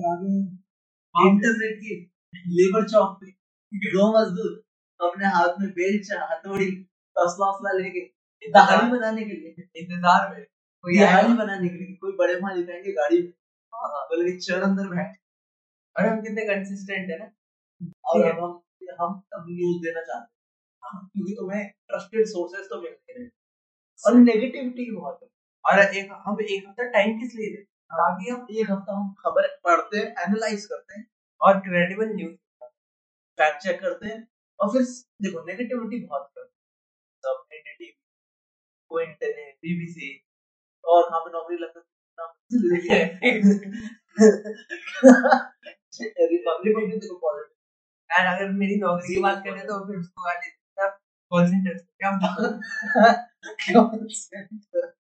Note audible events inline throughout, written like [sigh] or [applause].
लगा के इंटरनेट की लेबर चौक पे दो मजदूर अपने हाथ में बेलचा हथौड़ी तसला वसला लेके दहाड़ी बनाने के लिए। इंतज़ार में। कोई दिहाड़ी बनाने के लिए। कोई बड़े मालिक आएँगे गाड़ी में। बोले चल अंदर बैठ। और हम कितने कंसिस्टेंट है ना? और अब हम हम अब न्यूज़ देना चाहते हैं। हाँ, क्योंकि तुम्हें ट्रस्टेड सोर्सेस तो मिलते हैं। और नेगेटिविटी बहुत है। और एक हम एक हफ़्ता टाइम किस लिए ताकि हम एक हफ़्ता हम खबर पढ़ते हैं एनालाइज करते हैं और क्रेडिबल न्यूज़ फैक्ट चेक करते हैं और फिर देखो नेगेटिविटी बहुत हैं। बीबीसी और हमें नौकरी लगता एंड अगर मेरी नौकरी की बात करें तो फिर उसको कॉल सेंटर क्या [laughs]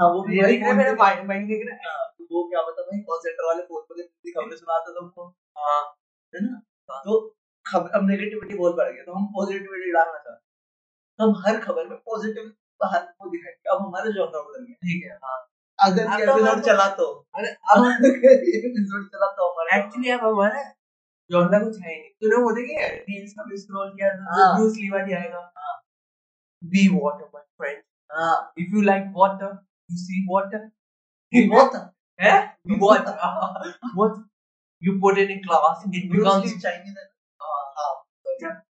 हाँ वो भी ये है मेरा भाई भाई दिख रहा है हाँ, वो क्या पता भाई कॉल सेंटर वाले फ़ोन पर कितनी खबरें सुनाते तुमको हाँ। है ना? तो खबर अब नेगेटिविटी बहुत बढ़ गया तो हम पॉजिटिविटी डालना चाहते तो हम हर खबर में पॉजिटिव बाहर को दिखाएँगे। अब हमारे जॉनर बदल गया। ठीक है। हाँ। अगर ये तो एपिसोड चला तो। अरे [laughs] अब एपिसोड चला तो हमारे एक्चुअली अब हमारा जॉनरा कुछ है नहीं। तूने वो देखी है? रील्स का स्क्रॉल किया तो हाँ। ब्रूस ली वाली आएगा। बी वाटर माय फ्रेंड हाँ if you like water you see water ये बहुत था what what? You put in class it becomes हाँ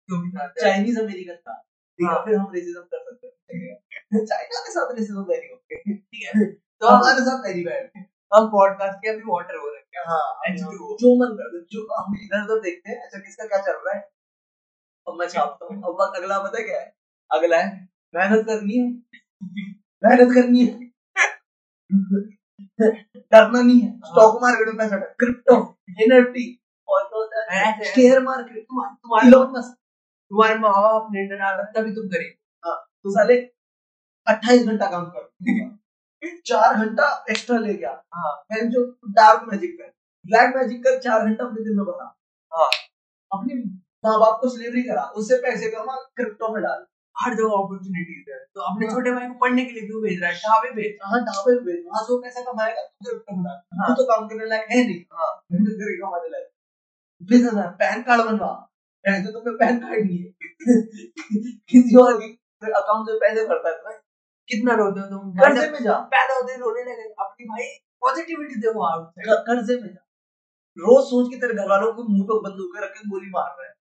था चाइनीज़ अमेरिकन था है हाँ। फिर हम रेसिज्म कर सकते हैं चाइना के साथ रेसिज्म वेरी ओके ठीक है तो हमारे साथ वेरी बैड हम पॉडकास्ट के अभी वाटर हो रखे हैं। हाँ जो मन कर जो हम इधर उधर देखते हैं अच्छा किसका क्या चल रहा है? अब मैं छापता हूँ अब अगला पता क्या है? अगला है। मेहनत करनी है। मेहनत करनी है। डरना नहीं है। स्टॉक मार्केट में पैसा क्रिप्टो एनएफटी है शेयर मार्केट तुम्हारे तुम्हारे माँ बाप ने डाला तभी तुम गरीब तो साले 28 घंटा काम कर। चार घंटा एक्स्ट्रा ले गया। हाँ। जो डार्क मैजिक कर ब्लैक मैजिक कर चार घंटा अपने दिन में बना। हाँ। अपने माँ बाप को स्लेवरी करा उससे पैसे कमा क्रिप्टो में डाल। हर जगह अपॉर्चुनिटीज़ है। तो अपने हाँ। छोटे भाई को पढ़ने के लिए क्यों भेज रहा है? ढाबे पे। हाँ ढाबे पे भेज। वहाँ से वो पैसा कमाएगा तो क्रिप्टो में हाँ। तू तो काम करने लायक है नहीं। हाँ मेहनत करके कमाने लायक। बिज़नेस है पैन कार्ड बनवा। ऐसे तो पैन कार्ड नहीं है। किसी और के अकाउंट से पैसे भरता है कितना रोते हो तुम? कर्जे में जा। पैदा होते रोने लगे। अपनी भाई पॉजिटिविटी देखो कर- कर्जे में जा। रोज सोच के तेरे घर वालों को मुँह पे बंदूक रख के गोली मार रहा है।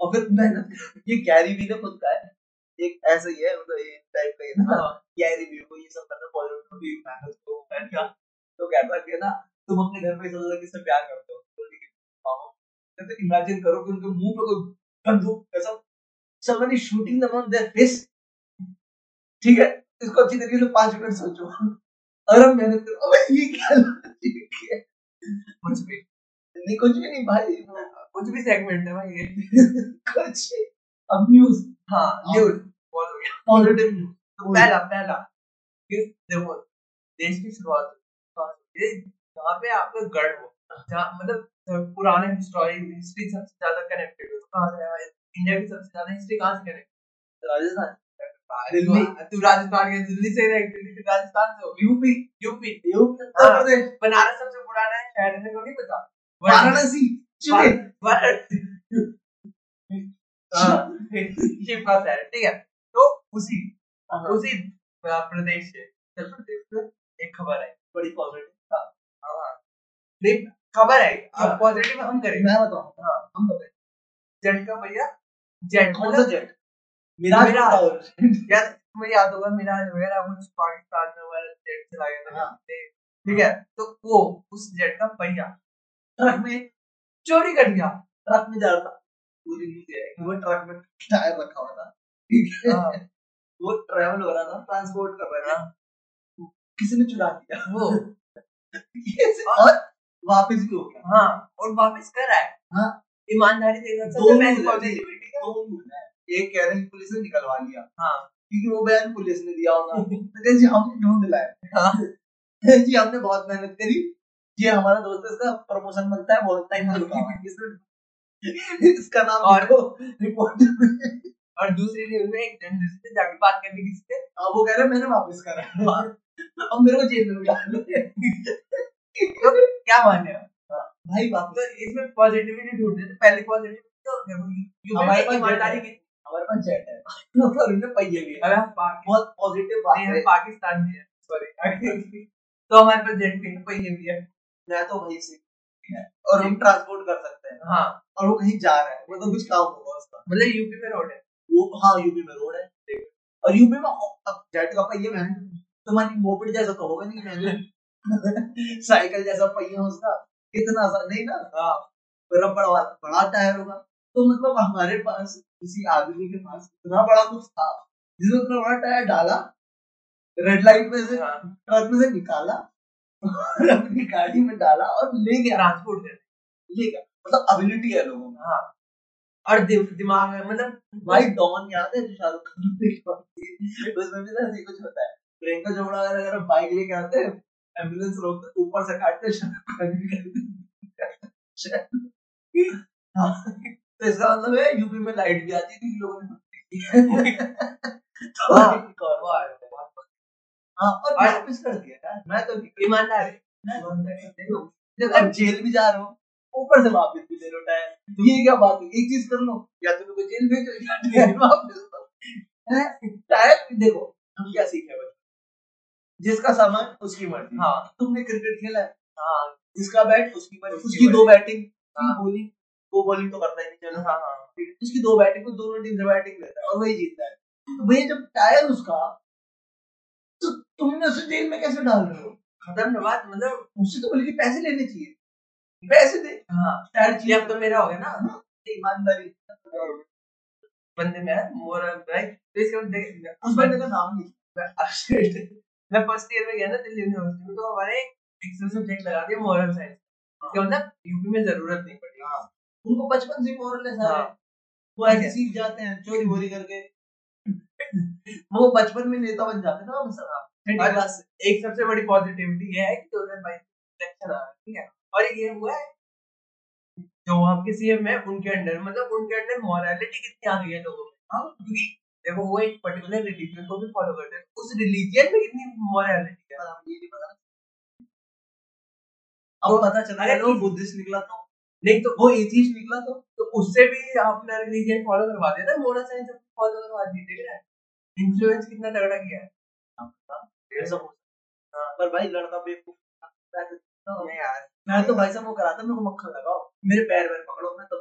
और फिर मेहनत ये गैरी भी ने खुद का है। एक ऐसा ही है मतलब ये टाइप का ही। ना गैरी भी को ये सब करना पॉजिटिव मेहनत को है क्या तो कहता है कि ना तुम अपने घर पे सब किससे प्यार करते हो? तो बोली कि, "हाँ।" इमेजिन करो कि उनके मुँह पे कोई बंदूक ऐसा somebody shooting them on their face ठीक है? इसको अच्छी तरीके से पाँच मिनट सोचो। और हम मेहनत करो अबे ये क्या लॉजिक है? कुछ भी। नहीं कुछ भी नहीं भाई। कुछ भी सेगमेंट है भाई। ये [laughs] कुछ अब न्यूज़ हाँ न्यूज़ पॉजिटिव न्यूज़ तो पहला पहला कि देखो देश की शुरुआत? जहाँ पे आपका गढ़ हो जहाँ मतलब पुराने हिस्टोरी हिस्ट्री सबसे ज़्यादा कनेक्टेड हो तो कहाँ से है इंडिया की सबसे ज़्यादा हिस्ट्री कहाँ से कनेक्ट राजस्थान। दिल्ली। तू राजस्थान के दिल्ली से राजस्थान से यूपी यूपी। यूपी उत्तर हाँ। प्रदेश बनारस सबसे पुराना है शहर है को नहीं पता। वाराणसी वाराणसी। हाँ, शिव का शहर ठीक है। तो उसी उसी प्रदेश से उत्तर प्रदेश से एक खबर आई बड़ी पॉजिटिव नहीं खबर आई हाँ। अब पॉजिटिव हम करें मैं बताऊँ? हाँ हम बताएँ। जेट का भैया जेट कौन सा मतलब जेट? मिराज मिराज। यार तुम्हें याद होगा मेरा वगैरह कुछ पाकिस्तान में हमारा जेट चला गया था हाँ। ठीक है? तो वो उस जेट का पहिया ट्रक में चोरी कर गया ट्रक में जा रहा था। पूरी न्यूज़ है। वो ट्रक में टायर रखा हुआ था। ठीक है। हाँ, वो ट्रैवल हो रहा था ट्रांसपोर्ट कर रहा था। हाँ, किसी ने चुरा लिया वो। और वापस भी हो गया। हाँ और वापस कर रहा है। हाँ। ईमानदारी देखना दो है। है एक कह रहे हैं पुलिस ने निकलवा लिया। हाँ। क्योंकि वो बयान पुलिस ने दिया होगा। [laughs] जी हम ढूंढ लाए। हाँ। जी हमने बहुत मेहनत करी। ये हमारा दोस्त है, इसका प्रमोशन मिलता है हुआ है। [laughs] इसने- इसका नाम और- देखो रिपोर्ट और दूसरी न्यूज़ में एक जर्नलिस्ट ने जाके बात करने की से अब वो कह रहे हैं मैंने वापस करा है। अब मेरे को जेल में डाल दो तो क्या माने आप? भाई बात तो इसमें पॉजिटिविटी ढूंढते थे पहले तो यूपी हमारे पास ईमानदारी की हमारे पास जेट है। और उनमें पहिए भी है अगर हम बहुत पॉजिटिव बात है। पाकिस्तान में सॉरी [laughs] तो हमारे पास जेट भी है पहिए भी है। मैं तो वही से है। और हम ट्रांसपोर्ट कर सकते हैं। हाँ। और वो कहीं जा रहा है। मतलब कुछ काम होगा उसका। मतलब यूपी में रोड है। वो हाँ यूपी में रोड है। और यूपी में अब जेट का पहिए में तुम्हारी मोपेड जैसा तो होगा नहीं मैंने [laughs] साइकिल जैसा पहिया उसका। इतना सा नहीं ना? हाँ। बड़ा बड़ा बड़ा टायर होगा। तो मतलब हमारे पास किसी आदमी के पास इतना बड़ा कुछ था। जिसने इतना बड़ा टायर डाला रेड लाइट में से हाँ। ट्रक में से निकाला और अपनी गाड़ी में डाला और ले गया ट्रांसपोर्ट कर ले गया मतलब एबिलिटी है लोगों में हाँ। और दि- दिमाग में मतलब भाई डॉन याद है जो शाहरुख खान? उसमें भी ना ऐसे कुछ होता है। प्रियंका चोपड़ा अगर अगर बाइक लेके आते हैं एंबुलेंस रोकते ऊपर से काटते शाहरुख खान भी करते हाँ, तो इसका मतलब है यूपी में लाइट भी आती थी लोगों ने [laughs] तो हाँ। एक और हाँ और और- वापस कर दिया यार। मैं तो ईमानदार देखो अब जेल भी जा रहे हो ऊपर से वापस भी ले टायर ये क्या बात है? एक चीज़ कर लो। या तो जेल भेजो या वापस हैं? भी देखो हम क्या सीखे बच्चे? जिसका सामान उसकी मर्ज़ी। हाँ तुमने क्रिकेट खेला है? हाँ जिसका बैट उसकी मर्ज़ी। उसकी दो बैटिंग हाँ। बॉलिंग वो बॉलिंग तो करता ही नहीं चलो। हाँ हाँ। उसकी दो बैटिंग दोनों टीम से बैटिंग लेता है और वही जीतता है। तो भैया जब टायर उसका तुमने उसे जेल में कैसे डाल रहे हो? खत्म बात मतलब उससे तो बल्कि पैसे लेने चाहिए। पैसे दे। हाँ। ये चाहिए अब तो मेरा हो गया ना। ईमानदारी। बंदे में है मोर भाई तो इसके बाद देख उस बंदे का नाम नहीं। मैं फ़र्स्ट ईयर में गया ना दिल्ली यूनिवर्सिटी में तो हमारे एक्सेल सब्जेक्ट लगा दिया मोरल साइंस इसका मतलब यूपी में ज़रूरत नहीं पड़ी। हाँ। उनको बचपन से मोरल है सारे। हाँ। वो ऐसे सीख जाते हैं चोरी वोरी करके। [laughs] वो बचपन में नेता बन जाते हैं ना छठी और एक सबसे बड़ी पॉजिटिविटी ये है कि 2022 इलेक्शन आ रहा है ठीक है? और ये हुआ है जो वहाँ के सीएम है उनके अंडर मतलब उनके अंडर मॉरलिटी कितनी आ गई है लोगों में? हाँ क्योंकि देखो वो एक पर्टिकुलर रिलीजन को भी फॉलो करते हैं। उस रिलीजन में कितनी मॉरलिटी है? ये नहीं पता। अब पता चला अरे लो बुद्धिस्ट निकला तो। नहीं तो वो एथीस्ट निकला तो। तो उससे भी अपना रिलीजन फॉलो करवा दिया था मोरल साइंस फॉलो करवा दी थी इन्फ्लुएंस कितना तगड़ा किया है? ऐसा हो पर भाई लड़का बेवकूफ़ मैं तो- नहीं यार। मैं तो भाई साहब वो कराता मेरे को मक्खन लगाओ। मेरे पैर पैर पकड़ो मैं तो।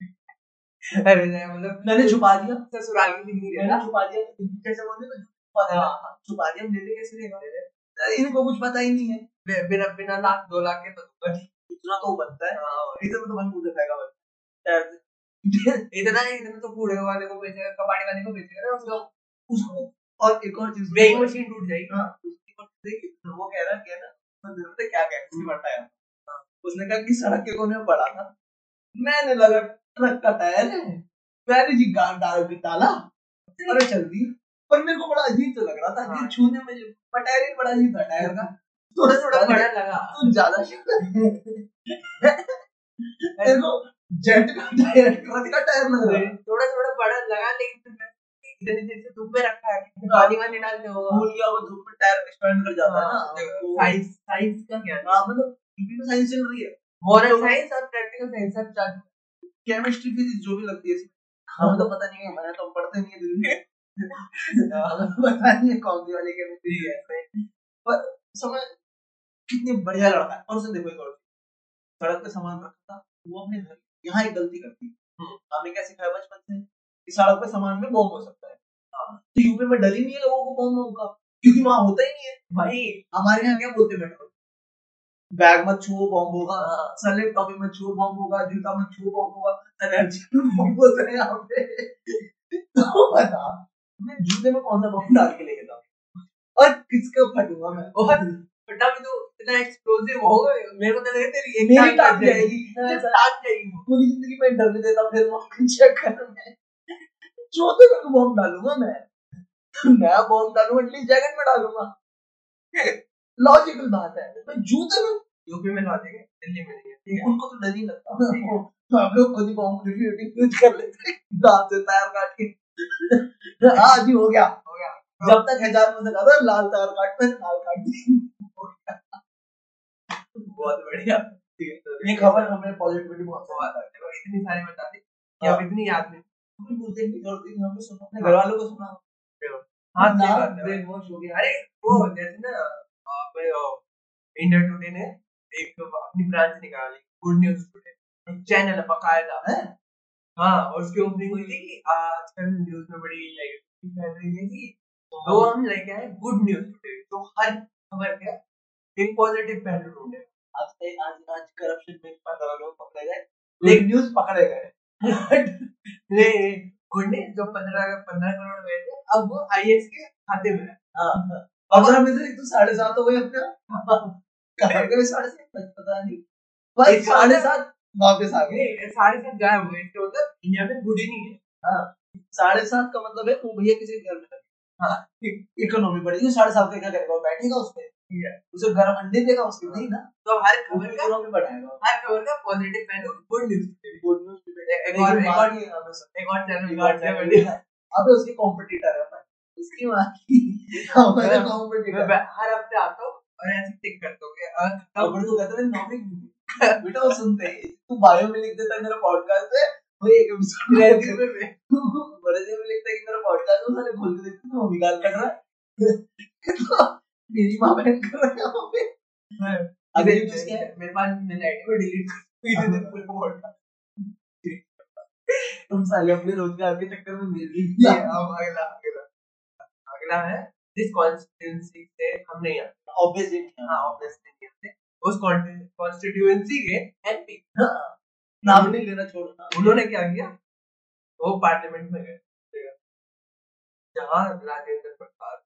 [laughs] अरे नहीं, मतलब मैंने छुपा दिया। ससुराल की नहीं मैंने रहता छुपा दिया। जैसे बोलते तो छुपा दिया हाँ। छुपा दिया ले ले कैसे इनको कुछ पता ही नहीं है। बिना बिना लाख दो लाख के तो इतना तो बनता है। हाँ, इधर में तो मन मुँह दिखाएगा बस पैर। इतना इतना तो कूड़े वाले को बेचेगा कबाड़ी वाले को बेचेगा ना उसको उसको और एक और चीज़ वेइंग मशीन टूट जाएगी। हाँ उसकी और देख वो कह रहा क्या ना तो क्या कह उसने बताया उसने कहा कि सड़क के कोने में पड़ा था। मैंने लगा ट्रक का टायर है। मैंने जी गाड़ डाल के डाला अरे चल दी पर मेरे को बड़ा अजीब तो लग रहा था हाँ। छूने में ही बड़ा अजीब था टायर का। थोड़ा थोड़ा बड़ा लगा। तुम ज़्यादा [laughs] मेरे को जेट का टायर ट्रक का टायर लग रहा थोड़ा थोड़ा बड़ा लगा लेकिन से धूप में रखा है पानी वानी डालते होगा भूल गया वो धूप में टायर एक्सपेंड कर जाता है ना। तो- साइंस साइंस का क्या? हाँ मतलब हिंदी में साइंस चल रही है। मॉरल साइंस और प्रैक्टिकल साइंस सब चालू केमिस्ट्री फिजिक्स जो भी लगती है हमें तो पता नहीं है मैंने तो पढ़ते नहीं है में। [laughs] तो पता नहीं है कौन सी वाली केमिस्ट्री है। पर समझ कितनी बढ़िया लड़का है। और उसे देखो एक और सड़क पे सामान रखता वो अपने घर यहाँ एक गलती करती। है। हमें क्या सिखाया बचपन से? कि सड़क पे सामान में बॉम्ब हो सकता है। तो यूपी में डर ही नहीं है लोगों को बॉम्ब वॉम्ब का क्योंकि वहाँ होता ही नहीं है। भाई हमारे यहाँ क्या बोलते हैं मेट्रो बैग मत छुओ बॉम्ब होगा। हाँ। सलेट टॉपी मत छुओ बॉम्ब होगा। जूता मत छुओ बॉम्ब होगा। एनर्जी बॉम्ब होता है यहाँ पे। तो बता मैं जूते में कौन सा बॉम्ब डाल के लेके जाऊँ? और किसका फटूँगा मैं? और फटा भी तो इतना एक्सप्लोसिव होगा मेरे को तो लगे तेरी एक मेरी टांग जाएगी। टांग जाएगी पूरी ज़िंदगी में डर देता फिर वहाँ चक्कर में चौथे में बॉम्ब डालूँगा मैं। नया बॉम्ब डालूँगा एटलीस्ट जैकेट में डालूँगा। लॉजिकल बात है। मैं जूते में यूपी में ला देंगे दिल्ली में है है। उनको तो डर ही लगता तो हम लोग खुद ही बॉम्ब यूज़ कर लेते दांत से टायर काट के। हाँ जी हो गया। हो गया। जब तक हज़ार में से कहा लाल टायर काट पे लाल काट दी बहुत बढ़िया। ये खबर हमें पॉजिटिविटी बहुत बहुत देखो, इतनी सारी बता दी कि हाँ। अब इतनी याद बोलते हैं हमें सुनो। अपने घर वालों को सुना। हाँ सही नाम बात है ब्रेन वॉश हो गया। अरे वो जैसे ना आप इंडिया टुडे ने एक अपनी ब्रांच निकाली गुड न्यूज़ टुडे। एक चैनल बकायदा है? हाँ और उसकी ओपनिंग हुई थी कि आजकल न्यूज़ में बड़ी नेगेटिविटी फैल रही है जी तो हम लेके आए गुड न्यूज़ टुडे तो हर खबर का एक पॉजिटिव पहलू ढूंढे। आज से आज आज करप्शन में पंद्रह लोग पकड़े गए। लेकिन न्यूज़ पकड़े गए। [laughs] नहीं न्यूज़ जो पंद्रह पंद्रह करोड़ गए थे अब वो आई के खाते में है। हाँ। पंद्रह में एक तो साढ़े सात हो गए अपने। साढ़े सात? पता नहीं। साढ़े सात वापस आ गए। साढ़े सात गायब हो गए। इसका मतलब इंडिया में गुड ही नहीं है। साढ़े सात का मतलब है वो भैया किसी के घर में हाँ। इकोनॉमी बढ़ेगी साढ़े सात का क्या करेगा? बैठेगा उस उसे गर्म अंडे देगा उसके नहीं ना? तो हर खबर का हर खबर का पॉजिटिव पहलू गुड न्यूज़ गुड न्यूज़ एक और एक और एक और चैनल एक और चैनल अबे उसके कॉम्पिटिटर है उसकी माँ की हमारे कॉम्पिटिटर हर हफ़्ते आता हूँ और ऐसे टिक करता हूँ कि खत्म तो कहते हैं नौकरी [laughs] बेटा वो सुनते हैं। तू बायो में लिख देता है मेरा पॉडकास्ट है वो एक एपिसोड में [laughs] बड़े में लिखता है कि मेरा पॉडकास्ट है साले खोल के देखते हैं गाल कट रहा है। [laughs] तो मेरी माँ बहन कर रहा है। वहाँ पे अगली मेरे न्यूज़ मेरे पास मेल आईडी में डिलीट कर दी पूरे बोर्ड तुम साले अपने रोज़गार के चक्कर में मिल रही ये अब अगला अगला अगला है। जिस कॉन्स्टिट्यूएंसी से हम नहीं आते। ऑब्वियसली हाँ ऑब्वियसली नहीं आते। उस कॉन्स्टिट्यूएंसी के एमपी नाम नहीं लेना छोड़ना उन्होंने क्या किया? वो पार्लियामेंट में गए। है? जहाँ राजेंद्र प्रसाद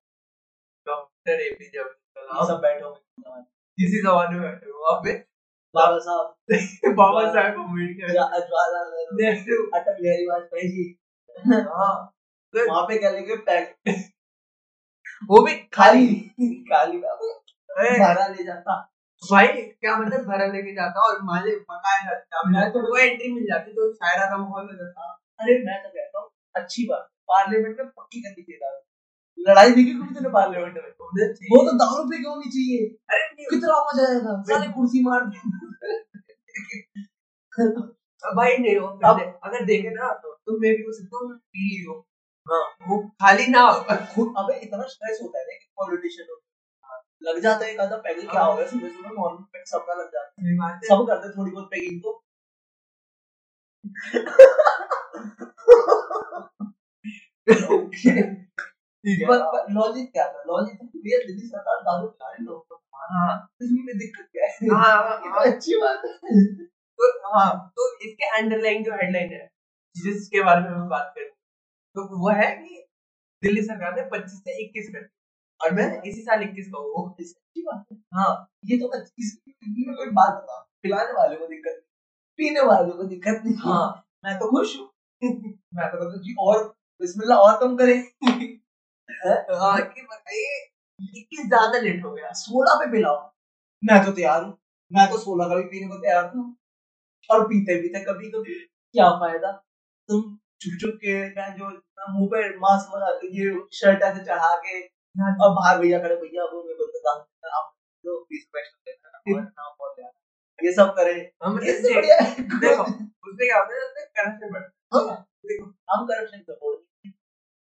डॉक्टर एपीजे अब्दुल कलाम सब बैठे होंगे। किसी जमाने में बैठे हुए वहाँ पे बाबा साहब। [laughs] बाबा साहेब अंबेडकर अटल बिहारी वाजपेयी जी। हाँ। तो [laughs] वहाँ पे क्या लेके पैक। वो भी खाली। खाली। बाबू। ए, ले जाता। भाई क्या मतलब भरा लेके जाता और माले पकाया जाता? मैं तो वो एंट्री मिल जाती तो शायरा का माहौल हो जाता। अरे मैं तो कहता हूँ अच्छी बात। पार्लियामेंट में पक्की करनी चाहिए लड़ाई देखी कभी तूने पार्लियामेंट में वो तो दारू पे क्यों होनी चाहिए। अरे कितना मज़ा आएगा साले कुर्सी मार [laughs] भाई नहीं हो अगर देखे ना तो तुम मे भी हो सकते हो पी ली हो। हाँ। वो खाली ना हो। खुद अबे इतना स्ट्रेस होता है ना कि पॉलिटिशियन हो। लग जाता है एक आधा क्या हो गया सुबह सुबह मॉर्निंग पैग सबका लग जाता है। है। सब करते थोड़ी बहुत पैगिंग तो। [laughs] [laughs] है पर लॉजिक क्या था? लॉजिक भैया दिल्ली सरकार दारू पिला रही लोगों को। हाँ। इसमें दिक्कत क्या है? हाँ [laughs] तो हाँ। अच्छी बात है। तो हाँ तो इसके अंडरलाइन जो हेडलाइन है जिसके बारे में हम बात करें तो वो है कि दिल्ली सरकार ने 25 से 21 कर और मैं इसी साल 21 का हूँ। अच्छी बात है। हाँ। ये तो अच्छी में कोई बात बता पिलाने वाले को दिक्कत पीने वाले को दिक्कत नहीं। हाँ। मैं तो खुश हूँ। [laughs] मैं तो कहता जी और बिस्मिल्लाह और कम करें। [laughs] हाँ? बताइए। 21 ज़्यादा लेट हो गया। सोलह पे पिलाओ मैं तो तैयार हूँ। मैं तो सोलह का भी पीने को तैयार था और पीते पीते कभी कभी। क्या फ़ायदा? तुम चुप चुप के मैं जो मुँह पे मास्क लगा के ये शर्ट ऐसे चढ़ा के और बाहर भैया खड़े भैया वो मेरे को तो देना, आप दो बीस पैसे देना नाम बोल देना ये सब करे। हम इससे देखो उससे क्या होता है करप्शन बढ़ता हाँ, देखो हम करप्शन सपोर्ट है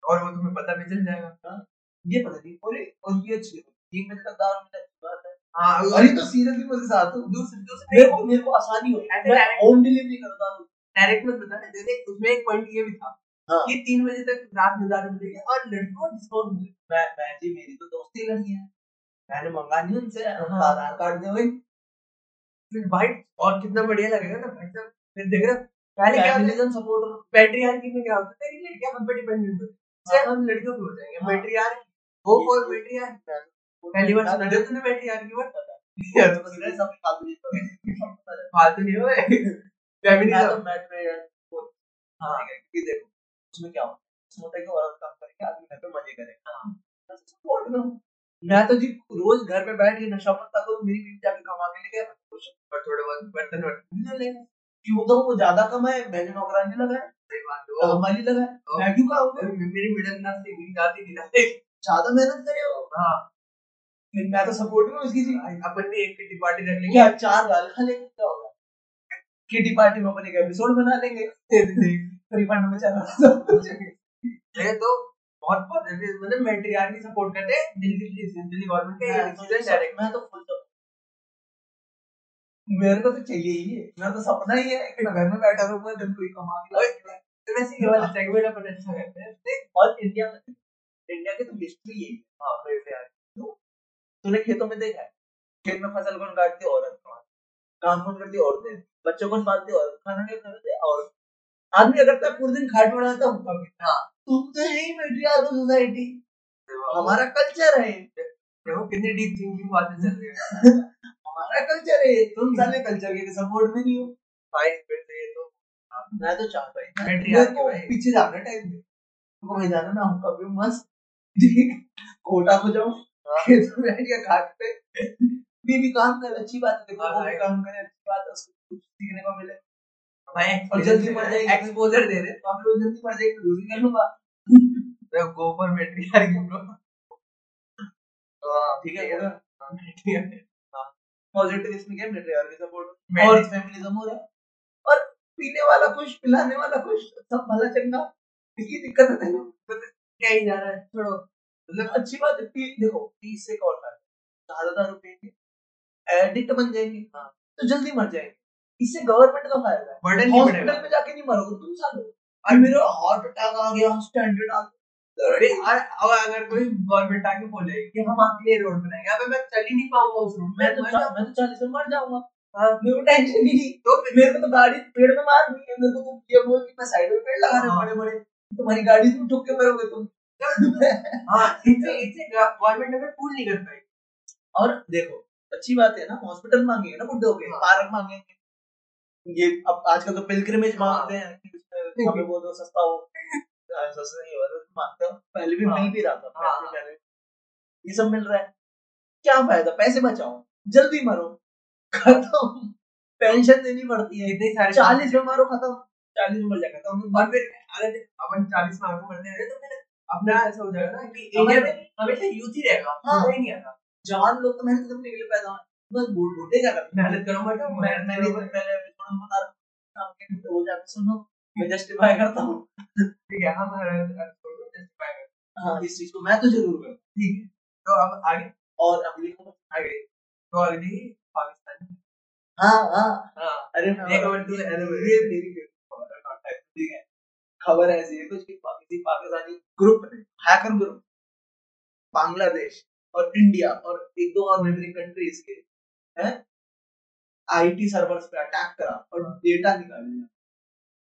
और वो तुम्हें पता भी चल जाएगा। ये पता नहीं और और ये अच्छी तीन बजे तक दारू मिला बात है। हाँ ये तो सीरियसली मज़े से आता हूँ दूसरे दूसरे मेरे को मेरे को आसानी हो। मैं होम डिलीवरी करता हूँ। डायरेक्ट मत बता जैसे उसमें एक पॉइंट ये भी था हाँ। कि तीन बजे तक रात में दारू मिलेगी और लड़कियों को डिस्काउंट मिलेगा मैं मैं जी मेरी तो दोस्ती लड़की है। मैंने मंगा नहीं उनसे। हाँ। आधार कार्ड दे भाई। फिर भाई और कितना बढ़िया लगेगा ना भाई साहब। फिर देख रहे पहले क्या सपोर्टर पेट्रियार्की में क्या होता है तेरी लड़कियाँ हम पे डिपेंडेंट होती है से हम लड़कियों पे हो जाएँगे। हाँ। वो फॉर पेट्रियार्की पहली बार सुना तूने पेट्रियार्की वर्ड सब फालतू फालतू नहीं हो। फेमिनिज्म तो मैं तो हाँ। कि देखो उसमें क्या होता है? होता है औरत काम करेंगे आदमी घर पे मज़े करेगा हाँ। तो support मैं तो जी रोज घर पे बैठ के नशा पत्ता करूँ मेरी बीवी जाके कमा के लेके। पर थोड़े बहुत बर्तन वर्तन क्यों? तो वो ज़्यादा कमाए मैंने नौकरानी है वो हमारी खाऊँगा मेरी मिडिल क्लास जाती थी ना ज़्यादा मेहनत करे हो? हाँ। नहीं, मैं तो सपोर्ट में उसकी जी अपन भी एक किटी पार्टी रख लेंगे। चार गाल खा लेंगे? क्या होगा? किटी पार्टी में अपन एक एपिसोड बना लेंगे। रिफंड में चला सब कुछ ये तो बहुत पॉजिटिव मतलब मैट्रियार्की सपोर्ट करते। हैं दिल्ली दिल्ली गवर्नमेंट का डिसीज़न डायरेक्ट तो- मैं तो फुल मेरे को तो चाहिए ही है। मेरा तो सपना ही है। कि मैं घर में बैठा रहूँगा दिन कोई कमा के के तो वैसे ये वाला सेगमेंट अपन अच्छा करते हैं। और इंडिया में इंडिया की तो हिस्ट्री यही है। हाँ तूने खेतों में देखा है? खेत में फ़सल कौन काटती? औरत काम कौन करती? औरतें। बच्चों कौन पालती औरत। खाना क्या हैं औरत। आदमी अगर तक पूरे दिन खाट में रहता हूँ कभी। हाँ। तुम तो है ही मेट्रियार्कल सोसाइटी हमारा कल्चर है। देखो कितनी डीप थिंकिंग बातें चल रही है। [laughs] हमारा कल्चर है। तुम साले कल्चर के सपोर्ट में नहीं हो। भाई फिर से ये तो। मैं तो ही को भाई। पीछे जाना टाइम पे तुमको कहीं जाना ना होगा भी मस्त कोटा हो जाऊँ हाँ। खेत में बैठ के घाट पे। बीवी काम करे अच्छी बात है देखो हाँ, वो भी। काम करे अच्छी बात है उसको कुछ सीखने को मिले। भाई और जल्दी मर जाएगी। एक्सपोजर दे दे तो आप लोग जल्दी मर जाएगी दूसरी कर लूँगा। मैं गो फॉर मैट्रियार्की ब्रो ठीक है होगा मैट्रियार्की पॉजिटिव इसमें क्या मेट्रियार्की सपोर्ट Matri- और सपोर्ट और फेमिनिज्म हो रहा है? पीने वाला खुश पिलाने वाला खुश सब भला चंगा। इसकी दिक्कत है नहीं क्या ही जा रहा है? छोड़ो। मतलब अच्छी बात है पी देखो पी से होता है ज़्यादा दारू पिएँगे एडिक्ट बन जाएँगे। हाँ। तो जल्दी मर जाएँगे। इससे गवर्नमेंट का फ़ायदा है? बर्डन नहीं हॉस्पिटल में जाके नहीं मरोगे तुम सालो। अरे मेरा हार्ट अटैक आ गया स्टैंडर्ड आ गया। अरे और और अगर कोई गवर्नमेंट आके बोले कि हम आपके लिए रोड बनाएँगे अबे मैं चल ही नहीं पाऊँगा उस रोड मैं। में तो। मैं तो चालीस में मर जाऊँगा। मेरे को टेंशन ही नहीं। तो मेरे को तो गाड़ी पेड़ में मार दी है। मेरे को तुम ये बोल कि मैं साइड में पेड़ लगा रहे हाँ। बड़े बड़े तुम्हारी गाड़ी तुम ठुक के मरोगे तुम। हाँ इससे इससे गवर्नमेंट अगर पूल नहीं कर पाई। और देखो अच्छी बात है ना हॉस्पिटल मांगेंगे ना बुड्ढे हो गए हाँ। पार्क मांगेंगे। ये अब आजकल तो पिलग्रिमेज मांगते हैं हमें दो सस्ता हो। हाँ, सस्ता नहीं होगा तो मांगते हो। पहले भी हाँ। मिल भी रहा था हाँ। ये सब मिल रहा है। क्या फ़ायदा? पैसे बचाओ। जल्दी मरो। खत्म। पेंशन देनी पड़ती है इतनी सारी चालीस में मारो खत्म। चालीस में मर जाएगा खत्म और फिर अगर अपन चालीस में आगे बढ़ते रहे तो फिर अपना ऐसा हो जाएगा ना कि एरिया में हमेशा यूथ ही रहेगा हाँ। बुढ़ा ही नहीं आता। जवान लोग तो मेहनत करने के लिए पैदा हुए बस बूढ़ बूढ़े क्या करते हैं। मेहनत करो मैं मैंने तो पहले एपिसोड में बता रहा हूँ आपके तो हो जाए। सुनो मैं जस्टिफाई करता हूँ। ठीक है हम एपिसोड को justify करते हैं। हाँ। इस चीज़ को मैं तो ज़रूर करता ठीक है। तो अब आगे। और अगली आगे। तो अगली पाकिस्तान हाँ हाँ। हाँ। अरे एक और ये मेरी खबर ठीक है। खबर ऐसी है कुछ कि किसी पाकिस्तानी ग्रुप ने हैकर ग्रुप बांग्लादेश और इंडिया और एक दो और नेबरिंग कंट्रीज़ के हैं आईटी सर्वर्स पे अटैक करा और डेटा निकाल लिया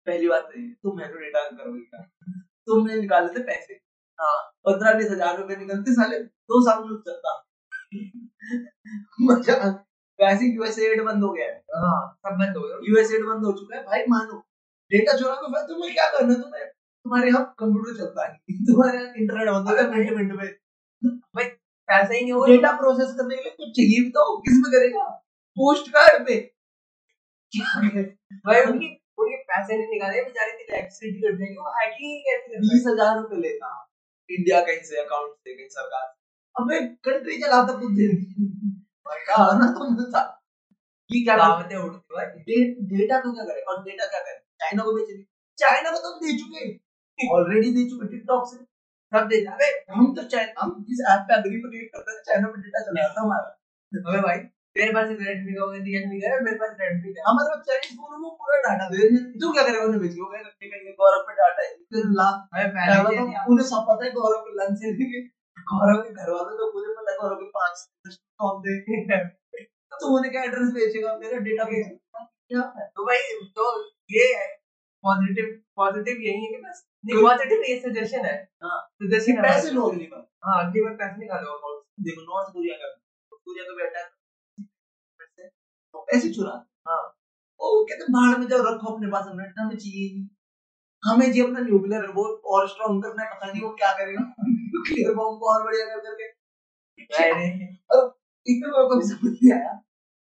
पहली बात तो ये तुम है तो डेटा करोगे क्या तुमने निकाले थे पैसे। हाँ। पंद्रह बीस हज़ार रुपए निकलते साले दो साल में चलता [laughs] मज़ा वैसे यूएसएड बंद हो गया है। हाँ सब बंद हो गया। यूएसएड बंद हो चुका है। भाई मानो डेटा चोरा को फिर तुम्हें क्या करना है? तुम्हें तुम्हारे यहाँ कंप्यूटर चलता है [laughs] तुम्हारे यहाँ इंटरनेट बंद हो गया मिनट मिनट में। भाई पैसा ही नहीं हो डेटा प्रोसेस करने के लिए कुछ चाहिए भी तो किसमें करेगा? पोस्ट कार्ड पे भाई उनकी उनके पैसे नहीं निकाले। बेचारे की इलेक्ट्रिसिटी कर देंगे वो हैकिंग कैसे कर बीस हज़ार रुपए लेता। इंडिया कहीं से अकाउंट से कहीं सरकार अबे कंट्री चलाता खुद ना ये क्या करता दावतें उड़ती भाई। डेटा को क्या करे? और डेटा क्या करे? चाइना को बेचेंगे चाइना को तो दे चुके ऑलरेडी दे चुके टिकटॉक से। सब दे अबे हम तो चाइना हम जिस ऐप पे अग्री करते हैं चाइना में डेटा चला जाता हमारा। अबे भाई तेरे पास रेडमी का होगा रियलमी का मेरे पास रेडमी का हमारे पास चाइनीज़ फ़ोन में पूरा डाटा दे तू क्या करेगा उन्हें के? गौरव पे डाटा है। फिर ला। मैं पहले बताऊँ, के उन्हें सब पता है गौरव के लंच से गौरव के घर वालों को पूरे पता है गौरव के पाँच कौन दे तो क्या एड्रेस बेचेगा मेरा डेटा बेचेगा क्या? है तो भाई तो ये पॉजिटिव पॉजिटिव यही है कि बस नहीं पॉजिटिव ये सजेशन है। हाँ। सजेशन पैसे लो अगली बार हाँ अगली बार पैसे निकालो अकाउंट देखो नॉर्थ कोरिया का कोरिया का बेटा पैसे। चुरा। हाँ। ओ कहते भाड़ में जाओ रखो अपने पास हमें हमें चाहिए नहीं। हमें जी अपना न्यूक्लियर वो और स्ट्रॉन्ग करना है पता नहीं वो क्या करेगा। [laughs] न्यूक्लियर बॉम्ब को और बढ़िया कर करके। इतना मेरे को भी समझ नहीं आया।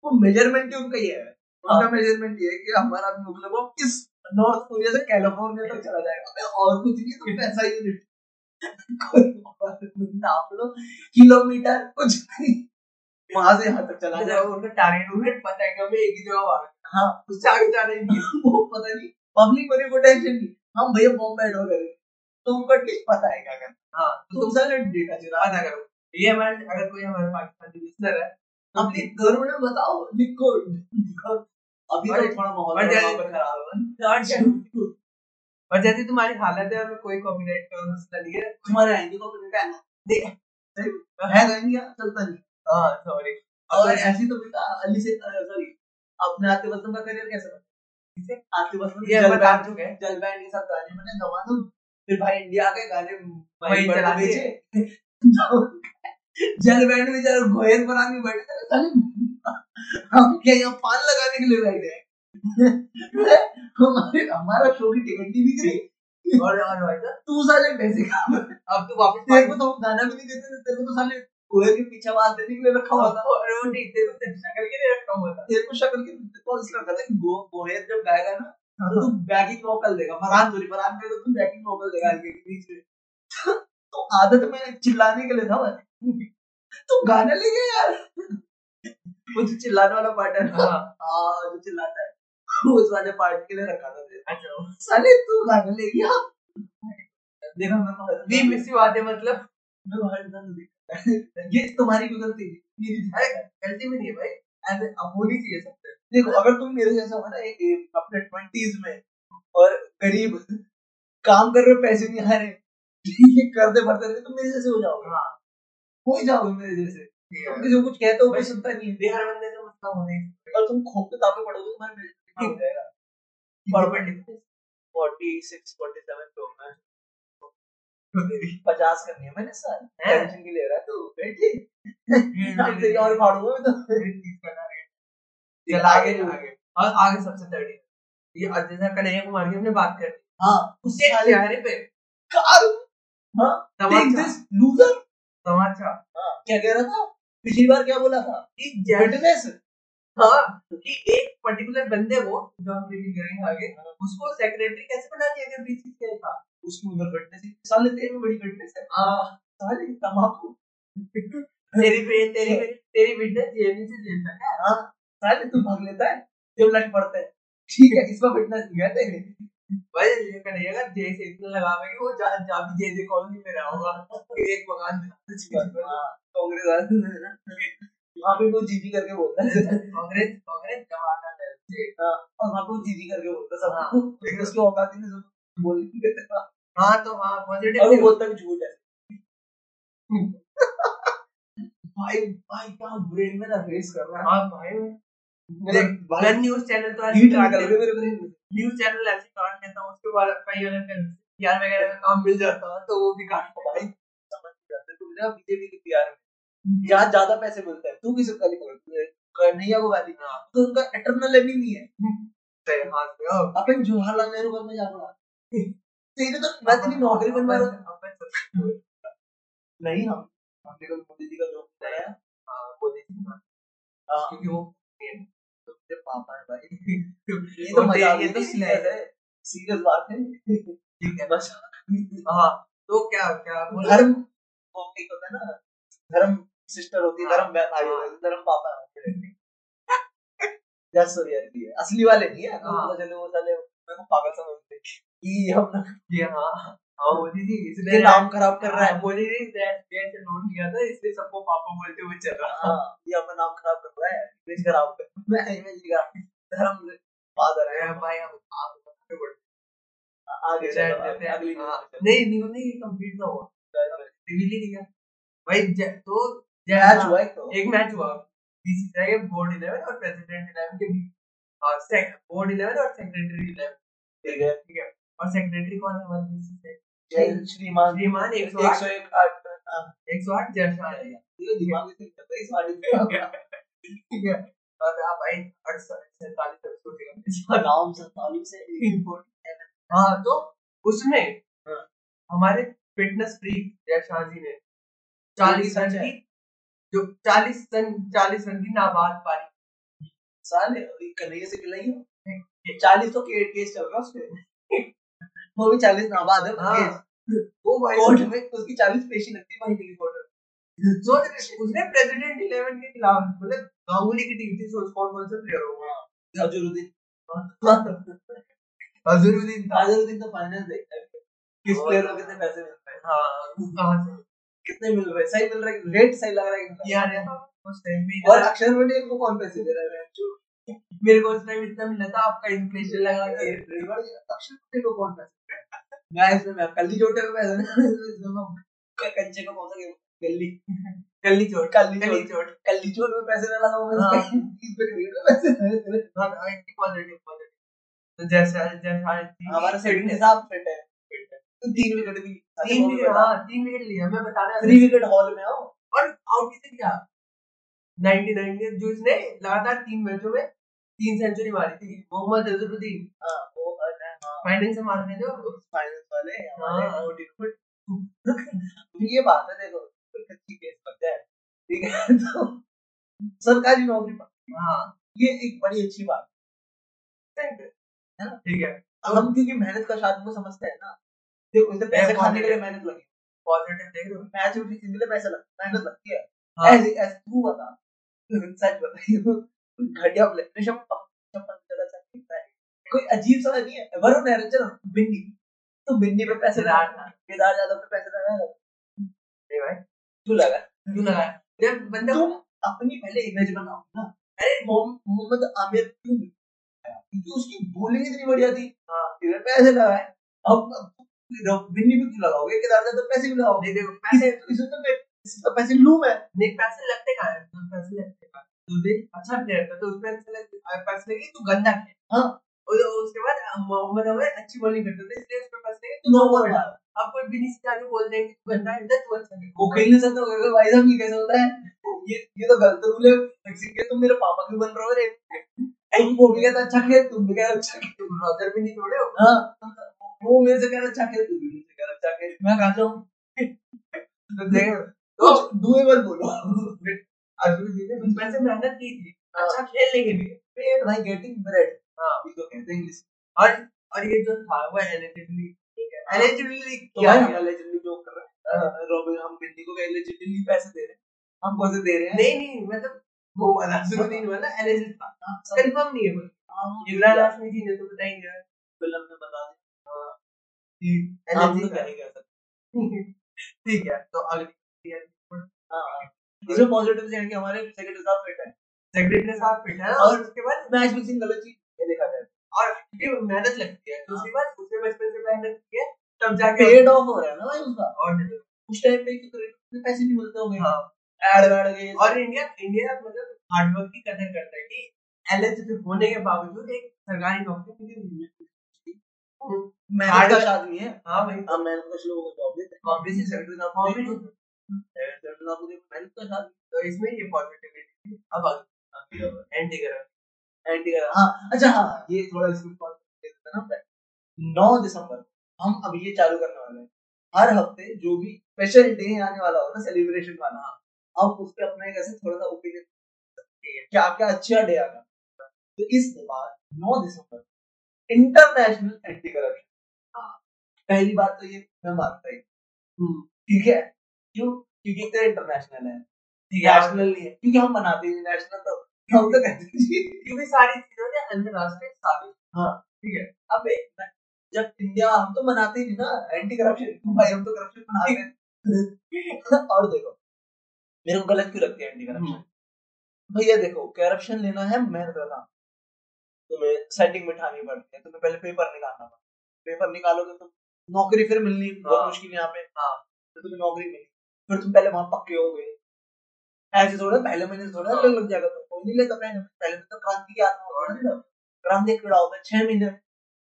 वो मेज़रमेंट ही उनका ये है। उनका मेज़रमेंट ये है कि हमारा न्यूक्लियर बॉम्ब किस नॉर्थ कोरिया से कैलिफ़ोर्निया तक चला जाएगा। अबे और कुछ नहीं तो पैसा यूनिट नाप लो किलोमीटर कुछ नहीं। वहाँ से यहाँ तक चला मतलब जाओ उनका टारगेट उन्हें पता है कि हमें एक ही जगह भागना हाँ। है। उससे आगे जाना ही नहीं वो पता नहीं पब्लिक को को टेंशन नहीं। हम भैया बॉम्ब हो गए। तुमको ठीक पता है क्या करना हाँ। तो तुम साले डेटा चुरा पता करो ये हमारे अगर कोई हमारे पाकिस्तानी लिसनर है तो अपने घरों में बताओ लिखो अभी तो थोड़ा माहौल खराब है। और जैसी तुम्हारी हालत है हमें कोई कॉपीराइट का मसला नहीं है तुम्हारे आएँगे को है है तो इंडिया चलता नहीं? हाँ सॉरी और ऐसी तो बेटा अली से सॉरी अपने आते वसम का करियर कैसा बना इसे आते वसम ये बता चुके हैं। जल बैंड के साथ गाने बने दवा दो फिर भाई इंडिया के गाने चला चला बेचे। जल बैंड में जल पर आदमी बैठे थे हम क्या यहाँ पान लगाने के लिए बैठे हैं हमारे हमारा शो की टिकट नहीं बिक रही। और और भाई साहब तू साले पैसे खा अब तो वापस तेरे को तो हम गाना भी नहीं देते थे तेरे को तो साले गोयल के पीछे आवाज़ देने के लिए रखा हुआ था। और वो नहीं तेरे को शक्ल के लिए रखा हुआ था। तेरे को शक्ल की तो इसलिए रखा था कि गो गोयल जब गाएगा ना तो तू बैकिंग वोकल देगा। फरहान फरहान तो तू बैकिंग वोकल देगा आगे बीच में। तो आदत में चिल्लाने के लिए था मैं तू गाना ले गया यार। वो जो चिल्लाने वाला पार्ट है ना हाँ। हाँ जो चिल्लाता है उस वाले पार्ट के लिए रखा था तेरे। अच्छा। साले तू गाना ले गया। देखा मैं वी मिस यू आते मतलब। मैं हर है। ये तुम्हारी क्यों गलती है मेरी। गलती भी नहीं है भाई। ऐसे अब होनी चाहिए सबसे। देखो अगर तुम मेरे जैसा हो ना एक अपने ट्वेंटीज में और गरीब काम कर रहे हो पैसे नहीं आ रहे करते भरते रहे तुम मेरे जैसे हो जाओगे हाँ। हो ही जाओगे मेरे जैसे। तुम किसी को कुछ कहते हो कोई सुनता नहीं है। बंदे से मतलब होने और तुम खोप किताबें पढ़ोगे तुम्हारे मेरे जैसे हो जाएगा। फोर्टी सिक्स फोर्टी पे हूँ। मैं पचास करनी है मैंने सर। टेंशन की ले रहा [laughs] है तू बैठी अब और फाड़ूँगा मैं तो। चल आगे जो आगे। और आगे सबसे थर्ड ये जैसा कन्हैया कुमार की हमने बात कर ली। हाँ उसके चेहरे पे। कार हाँ टेक दिस लूजर तमाचा। क्या कह रहा था? पिछली बार क्या बोला था? कि फिटनेस हाँ कि एक पर्टिकुलर बंदे को जो हम रिवील करेंगे आगे उसको सेक्रेटरी कैसे बना दिया गया बीसीसीआई का उसकी उम्र फिटनेस साले तेरे में बड़ी फिटनेस है हाँ। साले तमाकू। तेरी पे तेरी तेरी फिटनेस ये नहीं से जेल है। हाँ। साले तू भाग लेता है जब लट पड़ता है। ठीक है इसका फिटनेस नहीं है। तेरे भाई ये कन्हैया का जे से इतना लगावे कि वो जा जा भी जे जे कॉलोनी में रहा होगा एक मकान कांग्रेस वहाँ पे वो जीजी करके बोलता है कांग्रेस कांग्रेस जमाना है हाँ, और वहाँ पे वो जीजी करके बोलता है हाँ। लेकिन उसकी औकात ही नहीं सब बोल हाँ तो हाँ पॉजिटिव और वो बोलता भी झूठ है। [laughs] भाई भाई क्या ब्रेन में ना रेस कर रहा है। हाँ भाई। न्यूज़ चैनल तो ऐसे हीट काट निकल लेता रही है। मेरे ब्रेन में न्यूज़ चैनल ऐसे काट लेता हूँ उसके बाद कई अगर यार वगैरह का काम मिल जाता है तो वो भी काट भाई समझ नहीं जाते तुम ना बीजेपी के पीआर में जहाँ ज़्यादा पैसे मिलते हैं तू किसे गाली पकड़ती को गाली। हाँ। तो उनका एटर्नल एनिमी है। सही हाथ पे अपन जवाहरलाल नेहरू घर में जा पड़ा तेरे तो मैं तेरी नौकरी बनवा रहा हूँ नहीं हम हमने कल मोदी जी का जोक बताया हाँ मोदी जी हाँ, क्योंकि वो तेरे पापा है भाई। [laughs] ये तो मज़ाक ये तो सीरियस है। सीरियस बात है। ठीक है बस। हाँ तो क्या क्या? धर्म वो एक होता है ना धर्म सिस्टर होती है धर्म भाई हाँ। होता है। धर्म पापा है। जस्ट रियलिटी है। असली वाले नहीं है तो हाँ। चले वो साले मेरे को पागल समझते कि हम कि हाँ। हाँ जी इसलिए नाम खराब कर रहा है। देश नोट लिया था इसलिए सबको पापा बोलते हुए चल रहा हाँ ये अपना नाम खराब कर रहा है इमेज खराब कर मैं इमेज खराब धर्म फादर है है भाई हम आप आगे हैं। हैं। अगली हाँ, नहीं नहीं कंप्लीट ना हुआ। रिवील ही। नहीं भाई तो मैच हुआ एक तो। मैच हुआ। बीसीसीआई के बोर्ड 11 और प्रेसिडेंट 11 के बीच और बोर्ड 11 और सेक्रेटरी 11 ठीक है। ठीक है। और सेक्रेटरी कौन है? हमारे श्रीमान श्रीमान एक सौ एक आठ हाँ, 108 जयशाह है। ये दिमाग से चलता है इस आदमी ठीक है। और आप भाई 48 47 तक सोचेगा नाम सैतालीस से हाँ तो उसमें हाँ। हमारे फिटनेस फ्रीक जयशाह जी ने 40 रन की जो 40 रन 40 रन की नाबाद पारी। साले कन्हैया से खिलाई हो चालीस तो केट केस चल रहा है उसपे वो भी चालीस नाबाद है हाँ। वो कोर्ट में उसकी चालीस पेशी लगती है वहीं कोर्ट सोच उसने प्रेसिडेंट 11 के खिलाफ मतलब गांगुली की टीम थी सोच कौन कौन से प्लेयर होगा। अजरुद्दीन अजहरुद्दीन था अजरुद्दीन तो फाइनल देखता है। किस प्लेयर को कितने पैसे मिल रहे हैं? हाँ। वो कहाँ से कितने मिल रहे हैं? सही मिल रहा है रेट सही लग रहा है यार यार उस टाइम भी और अक्षर पटेल को कौन पैसे दे रहा है? मेरे को उस टाइम इतना मिला था आपका इन्फ्लेशन लगा के अक्षर कौन पैसे मैं मैं कल्ली में पैसे नहीं कंचे को कौन सा गली कल्ली चोट। कल्ली कल्ली चोट। चोट। कल्ली चोट में पैसे ना हाँ। इस पे क्रिकेट में पैसे। हाँ पॉजिटिव पॉजिटिव तो जैसे जैसे हमारा सेकंड हिसाब फिट है। तो तीन विकेट भी। तीन विकेट हाँ तीन विकेट लिया मैं बता रहा थ्री विकेट हॉल में आओ। और आउट किसे किया? 99 के जो इसने लगातार तीन मैचों में तीन सेंचुरी मारी थी। मोहम्मद अजहरुद्दीन हाँ वो हाँ। फाइनल से मार रहे थे फाइनल्स वाले हमारे हाँ। फुट [laughs] ये बात है देखो केस बन जाए। ठीक है [laughs] तो सरकारी नौकरी पर। हाँ। ये एक बड़ी अच्छी बात है। ठीक है। हम क्योंकि मेहनत का शायद वो समझते हैं ना देखो इसे पैसे खाने के लिए मेहनत लगी। पॉजिटिव देख रहे हो मैच उठी लिए पैसे लगते मेहनत लगती है। हाँ। ऐसे ऐसे तू बता। सच बताइए घटिया ऋषभ कोई अजीब सा नहीं है। वरुण है चलो बिन्नी। तो बिन्नी पे पैसे लगा केदार यादव पे पैसे लगा नहीं भाई तू लगा क्यों लगाया जब बंदा तुम अपनी पहले इमेज बनाओ ना अरे मोहम्मद आमिर क्यों क्योंकि उसकी बॉलिंग इतनी बढ़िया थी? हाँ। इधर पैसे लगाए। अब बिन्नी पे क्यों लगाओगे? केदार यादव पैसे क्यों लगाओगे। देखो पैसे इसे तो मैं इससे तो पैसे लूँ मैं? नहीं पैसे लगते कहाँ हैं? तो पैसे लगते कहाँ हैं? तू देख अच्छा प्लेयर था तो उस पैसे लगे पैसे लगे तू गंदा खेल हाँ। और उसके बाद मोहम्मद अमर अच्छी बॉलिंग करते थे इसलिए उस पे पैसे लगे तू नो नो बॉल। बॉल अब कोई भी नहीं जाके बोल देंगे तू गंदा है तू अच्छा खेल वो खेल नहीं सकता होगा भाई साहब ये कैसे होता है? ये ये तो गलत रूल है। मेक्सिको के तुम मेरे पापा क्यों बन रहे हो रे? [laughs] तुम वो भी कहता अच्छा खेल तुम भी कह रहे अच्छा खेल। तू रॉजर भी नहीं तोड़े हो? हाँ। वो मेरे से कह रहा अच्छा खेल तू भी मुझसे कह रहा अच्छा खेल। मैं कहा जाऊँ? [laughs] तो देख तो डुएबल बोलो। अजहरुद्दीन ने उसमें से मेहनत की थी। हाँ। अच्छा खेलने के लिए। पेड भाई गेटिंग ब्रेड हाँ। इसको कहते हैं इंग्लिश और और ये जो था वो एलिजिबली ठीक है। एलिजिबली तो क्या है एलिजिबली जो कर रहे हैं। रॉबिन हम बिन्नी को एलिजिबली पैसे दे रहे हैं। हम कौन से दे रहे हैं। नहीं नहीं मतलब वो वाला एलिजिबल था। हाँ, कंफर्म नहीं है वो। हाँ, इमरान हाशमी जी ने तो बताएँगे फ़िल्म में बता दें हम तो एलिजिबल ही ठीक है तो अगली। हैं हाँ इसमें पॉजिटिव है कि हमारे सेकंड हिसाब फिट है। सेक्रेटरी साहब फिट है और उसके बाद मैच फिक्सिंग गलत चीज़ ये देखा जाए। और ये मेहनत लगती है दूसरी बात उसने बचपन से मेहनत की है तब जाके पेड ऑफ़ हो रहा है ना भाई उसका। और उस टाइम पे तो क्रिकेट पैसे नहीं मिलते होंगे। हाँ। एड वैड के। और इंडिया इंडिया मतलब हार्डवर्क की कदर करता है कि एलिजिबल होने के बावजूद एक सरकारी नौकरी मिली हुई है। मेहनत का आदमी है। हाँ भाई। हम मेहनत का लोगों को जॉब हैं ऑब्वियसली सेक्रेटरी साहब अब ना दिसंबर हम अब ये चालू करने वाले हैं हर हफ़्ते जो भी स्पेशल डे आने वाला हो ना सेलिब्रेशन वाला हम उस पर अपना एक ऐसे थोड़ा सा ओपिनियन क्या क्या अच्छा डे आगा तो इस बार नौ दिसंबर इंटरनेशनल एंटी करप्शन पहली बात तो ये मैं मानता हूँ। ठीक है क्यों? क्योंकि एक इंटरनेशनल है। नेशनल नहीं है। क्योंकि हम बनाते हैं नेशनल तो हम तो कहते हैं क्योंकि सारी चीज़ों ने अंतरराष्ट्रीय साबित हाँ ठीक है। अबे जब इंडिया हम तो मनाते ही नहीं ना एंटी करप्शन भाई हम तो करप्शन मनाते हैं। [laughs] और देखो मेरे को गलत क्यों लगती है एंटी करप्शन भैया देखो करप्शन लेना है मेहनत का काम तुम्हें सेटिंग बिठानी पड़ती है तुम्हें पहले पेपर निकालना पड़ता है। पेपर निकालोगे तो नौकरी फिर मिलनी बहुत हाँ। मुश्किल यहाँ पे। हाँ। फिर तुम्हें नौकरी मिली फिर तुम पहले वहाँ पक्के हो गए। ऐसे थोड़ा पहले महीने थोड़ा हाँ। लग लग जाएगा तो कोई नहीं लेता पहले पहले तो क्रांति की आत्मा होता है ना। क्रांति कीड़ा होता है छह महीने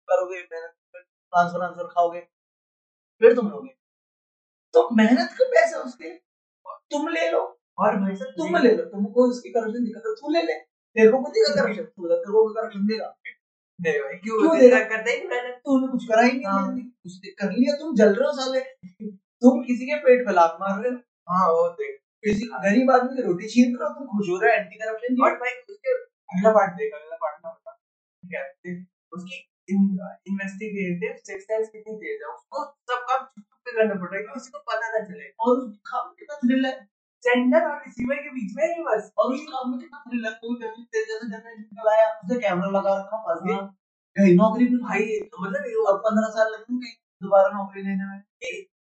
करोगे मेहनत ट्रांसफ़र ट्रांसफ़र खाओगे फिर तुम लोगे। तो मेहनत का पैसा उसके तुम ले लो। और भाई साहब तुम ले लो। तुमको उसकी करप्शन दिखा तो तू ले ले। तेरे को कुछ देगा करप्शन तू बता, तेरे को करप्शन देगा। नहीं भाई क्यों देना? करता ही मैंने तूने कुछ करा ही नहीं हाँ। ज़िंदगी। उसने कर लिया तुम जल रहे हो साले। तुम किसी के पेट पे लात मार रहे हो? हाँ वो देख। किसी गरीब आदमी की रोटी छीन रहे हो तुम खुश हो रहे हो एंटी करप्शन और भाई उसके अगला पार्ट देख अगला पार्ट में बता ठीक है उसकी इन्वेस्टिगेटिव सिक्स सेंस कितनी तेज है उसको सब काम छुप छुप पे करना पड़ रहा है किसी को पता ना चले। और उस काम में कितना थ्रिल है। सेंडर और रिसीवर के बीच में ही बस। और उस काम में कितना थ्रिल है। कोई जैसे तेरे जैसे जनरेशन निकल आया उसने कैमरा लगा रखा फंस गया कहीं नौकरी भी भाई मतलब ये अब पंद्रह साल लगेंगे दोबारा नौकरी लेने में।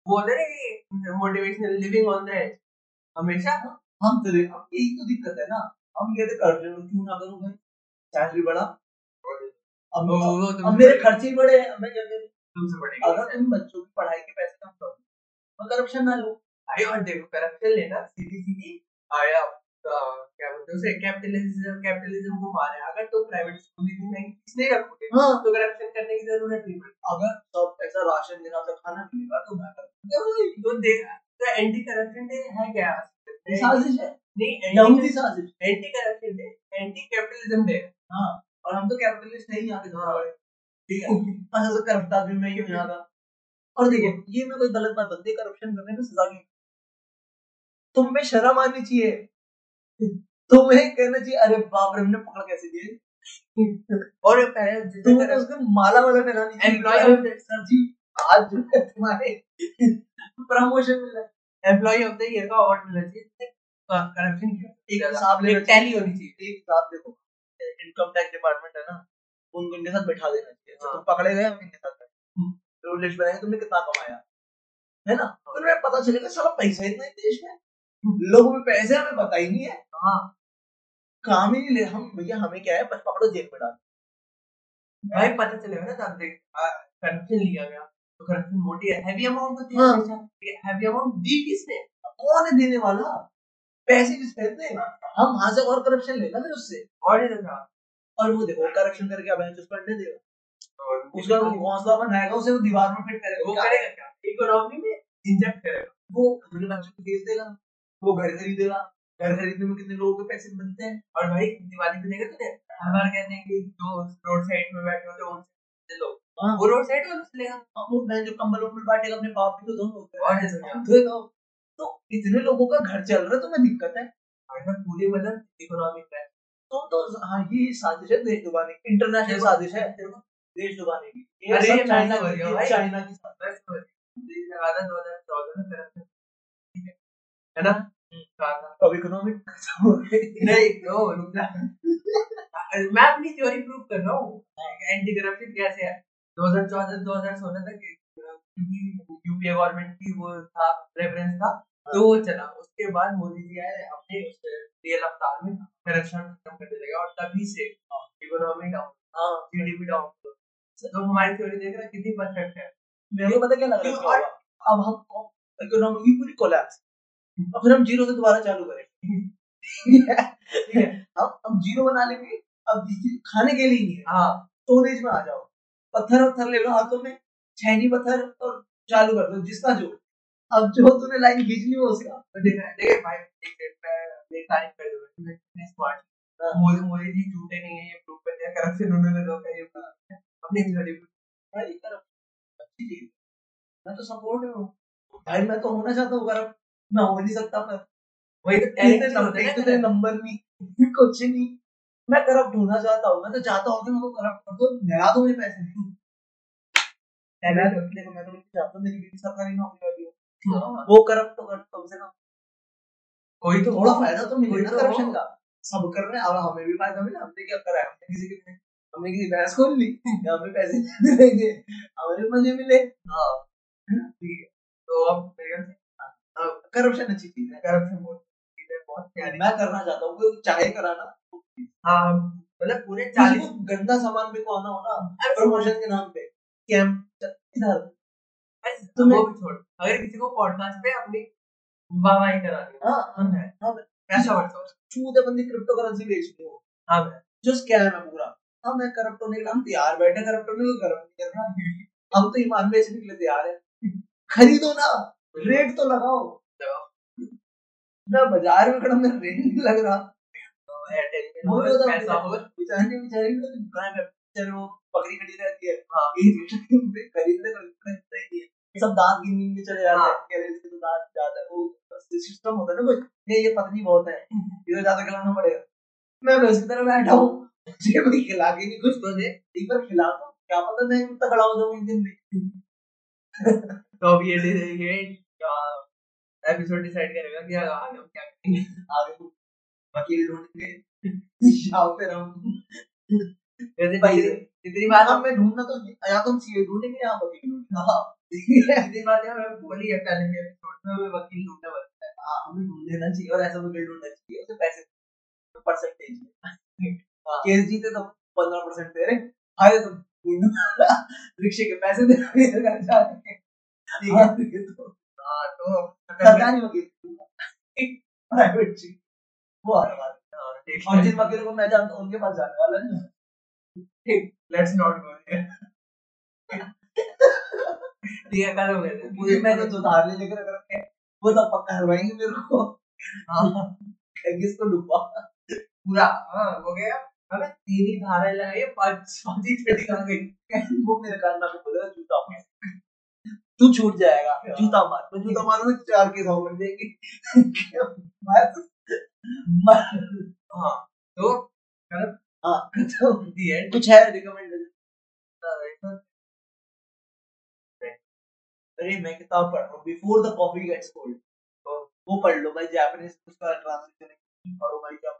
बोल रहे motivational living on the edge हमेशा हम तो रे- अब यही तो दिक्कत है ना। हम कहते कर रहे हो क्यों ना करूँ भाई सैलरी बढ़ा। अब वो वो अब मेरे खर्चे ही बढ़े हैं। मैं क्या करूँ? तुमसे अगर तुम बच्चों की पढ़ाई के पैसे कम करो तो करप्शन ना लो। भाई और देखो करप्शन लेना सीधी सीधी आया क्या बोलते हैं उसे? कैपिटलिज्म कैपिटलिज्म को मारे अगर तो प्राइवेट स्कूल इतनी महँगी फ़ीस नहीं रखोगे हाँ। तो करप्शन करने की ज़रूरत नहीं पड़ती अगर सब ऐसा राशन देना तो खाना मिलेगा तो मैं करूँगा तो तो एंटी करप्शन डे है क्या? साजिश है। नहीं यहूदी साजिश anti corruption day anti capitalism day हाँ और हम तो कैपिटलिस्ट नहीं यहाँ के हाँ। हाँ। ठीक है। अच्छा तो करप्ट आदमी मैं क्यों यहाँ का? और देखिए ये मैं कोई गलत बात बनती करप्शन करने में सजा की तुम में शर्म आनी चाहिए। तुम्हें कहना चाहिए अरे बाप रे हमने पकड़ कैसे दिए और पहले जितने तुम्हें तो उसके माला वाला पहनानी चाहिए। सर जी आज जो है तुम्हारे प्रमोशन मिला है। एम्प्लॉय ऑफ़ द ईयर का अवार्ड मिलना चाहिए करप्शन एक हिसाब एक टैली होनी चाहिए। एक हिसाब देखो। इनकम टैक्स डिपार्टमेंट है ना उनको इनके साथ बैठा देना चाहिए। तो हाँ। तुम पकड़े गए हम इनके साथ? हम्म। तो लिस्ट बनाएँगे तुमने कितना कमाया? है ना? तो तुम्हें पता चलेगा साला पैसा इतना है देश में। लोगों में पैसे हमें पता ही नहीं है। हाँ। काम ही नहीं ले हम भैया हमें क्या है? बस पकड़ो जेल में डाल। भाई पता चलेगा ना तब देख। करप्शन लिया गया। तो करप्शन मोटी है। हैवी अमाउंट होती है। हाँ। हैवी अमाउंट दी किसने? कौन है देने वाला? पैसे किस देते हैं? हम वहाँ से और करप्शन लेना फिर उससे। और ये देखा और वो देखो करप्शन करके अब बेंच पर दे देगा उसका वो घोंसला बनाएगा उसे वो दीवार में फिट करेगा। वो करेगा क्या? इकोनॉमी में इंजेक्ट करेगा। वो अपने बच्चों को भेज देगा। वो घर खरीदेगा घर खरीदने में कितने लोगों के पैसे बनते हैं? और भाई दिवाली पे देखा तूने? हर बार कहते हैं कि जो रोड साइड में बैठे होते हैं उनसे। ले हाँ। वो रोड साइड वालों से वो मैं जो कंबल उम्बल बांटेगा अपने बाप तो दो और ऐसा क्या? तो तो इतने लोगों का घर चल रहा है तो मैं दिक्कत है? अगर पूरी मतलब इकोनॉमिक है तो तो हाँ ये साजिश है देश डुबाने की इंटरनेशनल साजिश है देश डुबाने की। अरे, चाइना की। चाइना की है। है ना? अब इकोनॉमिक खत्म हो गई। नहीं ओ रुक जा। [laughs] मैं अपनी थ्योरी प्रूव कर रहा हूँ। एंटी करप्शन कैसे है? 2014 2016 तक क्योंकि यूपीए गवर्नमेंट की वो था रेफरेंस था तो वो चला। उसके बाद मोदी जी आए अपने तेल रफ्तार में करप्शन खत्म करने लगे और तभी से इकोनॉमी डाउन जीडीपी डाउन तो हमारी थ्योरी देख रहा कितनी परफेक्ट है। मेरे पता क्या लग रहा है? अब हम इकोनॉमी की पूरी कोलैप्स और फिर हम ज़ीरो से दोबारा चालू करेंगे [laughs] हम हम ज़ीरो बना लेंगे अब खाने के लिए नहीं हाँ स्टोरेज में आ जाओ। पत्थर वत्थर ले लो हाथों में छैनी पत्थर और चालू कर दो जिसका जो। अब जो तूने लाइन खींच ली वो उसका। तो देखा देखा भाई एक मिनट में एक तारीफ़ कर दूँगा मैं स्मार्ट हाँ। मोदी मोदी जी झूठे नहीं है ये प्रूव कर दिया करप्शन उन्होंने रोका ये किया। भाई अच्छी चीज़ मैं तो सपोर्ट हूँ। भाई मैं तो होना चाहता हूँ मैं हो नहीं सकता पर। वही तो तो तो नंबर नहीं कुछ नहीं। मैं करप्ट होना चाहता हूँ मैं तो चाहता हूँ कि मेरे करप्ट कर दो दो मुझे पैसे मैं तो देखो मैं तो चाहता मेरी बेटी सरकारी नौकरी वाली हो। हाँ। वो करप्ट तो कर कम से कम कोई तो थोड़ा फ़ायदा तो मिले ना तो करप्शन का। सब कर रहे हैं अब हमें भी फ़ायदा मिला हमने क्या करा है? हमने किसी के हमने किसी भैंस खोल ली हमें पैसे हमें मज़े मिले। हाँ ठीक है। तो अब मेरे से करप्शन अच्छी चीज़ है करप्शन बहुत मैं करना चाहता हूँ कोई चाहे कराना हाँ। मतलब पूरे चालीस गंदा सामान को आना हो ना प्रमोशन के नाम पे। कैंप इधर। तुम्हें- भी छोड़। अगर किसी को पॉडकास्ट पे अपनी वाहवाही करानी हाँ है। हाँ। हो चूते बंदी क्रिप्टो करेंसी बेच रही हो हाँ मैं जो स्कैम है पूरा। हाँ मैं करप्ट होने के लिए हम तैयार बैठे करप्ट होने को करप्ट नहीं करना हम तो ईमान बेचने के लिए तैयार है। खरीदो ना। रेट तो लगाओ। लगाओ। बाज़ार में खड़ा मेरा रेट नहीं लग रहा। वो तो पैसा हो बेचारे बेचारे लोग दुकान पे बेचारे वो बकरी खड़ी रहती है। हाँ। एक खरीदने ही सब दांत गिन गिन के चले जाते हाँ। हैं। कह रहे इसके तो दांत ज़्यादा वो सिस्टम होता है ना कुछ ये ये पतली बहुत है। इधर ज़्यादा खिलाना पड़ेगा। मैं तरह बैठा हूँ। मुझे कोई खिला के नहीं कुछ तो दे। एक बार खिला दो क्या पता मैं तगड़ा हो जाऊँ एक दिन में। तो अब ये ये एपिसोड डिसाइड करेगा कि आगे हम क्या करेंगे? आगे को वकील ढूंढेंगे यहाँ पे हम वैसे भाई, इतनी बात हम मैं ढूंढना तो या तो हम सीए ढूंढेंगे या वकील ढूंढेंगे। हाँ। इतनी बात है मैं बोली है पहले के एपिसोड में हमें वकील ढूंढना पड़ता है। हाँ हमें ढूंढ लेना चाहिए और ऐसा वकील ढूंढना चाहिए उसे पैसे परसेंटेज हाँ। केस जीते तो पंद्रह परसेंट दे रहे हारे तो [laughs] रिक्शे के पैसे दे रहे हैं ठीक है हाँ, ये तो हाँ तो सरकारी वकील प्राइवेट जी वो हाँ, और जिन वकीलों को मैं जानता हूँ उनके पास जाने वाला नहीं लेट्स नॉट गो ठीक है खत्म कर दे मुझे मैंने जो धार ले लेकर रखे वो सब पक्का हरवाएँगे मेरे को। हाँ। किसको डूबा। पूरा हाँ हो गया। हमें तीन ही धारा लगाई पाँच पाँच ही गई। वो मेरे कान में बोलेगा जूता तू छूट जाएगा। हाँ। जूता मार। मैं जूता [laughs] मारूँगा तो चार केस और मैं [laughs] मैं हाँ तो हाँ। [laughs] तो दी एंड कुछ है रिकमेंडेशन अरे मैं किताब पढ़ रहा हूँ। Before the coffee gets cold वो पढ़ लो भाई जापानीज उसका ट्रांसलेशन पढ़ो भाई क्या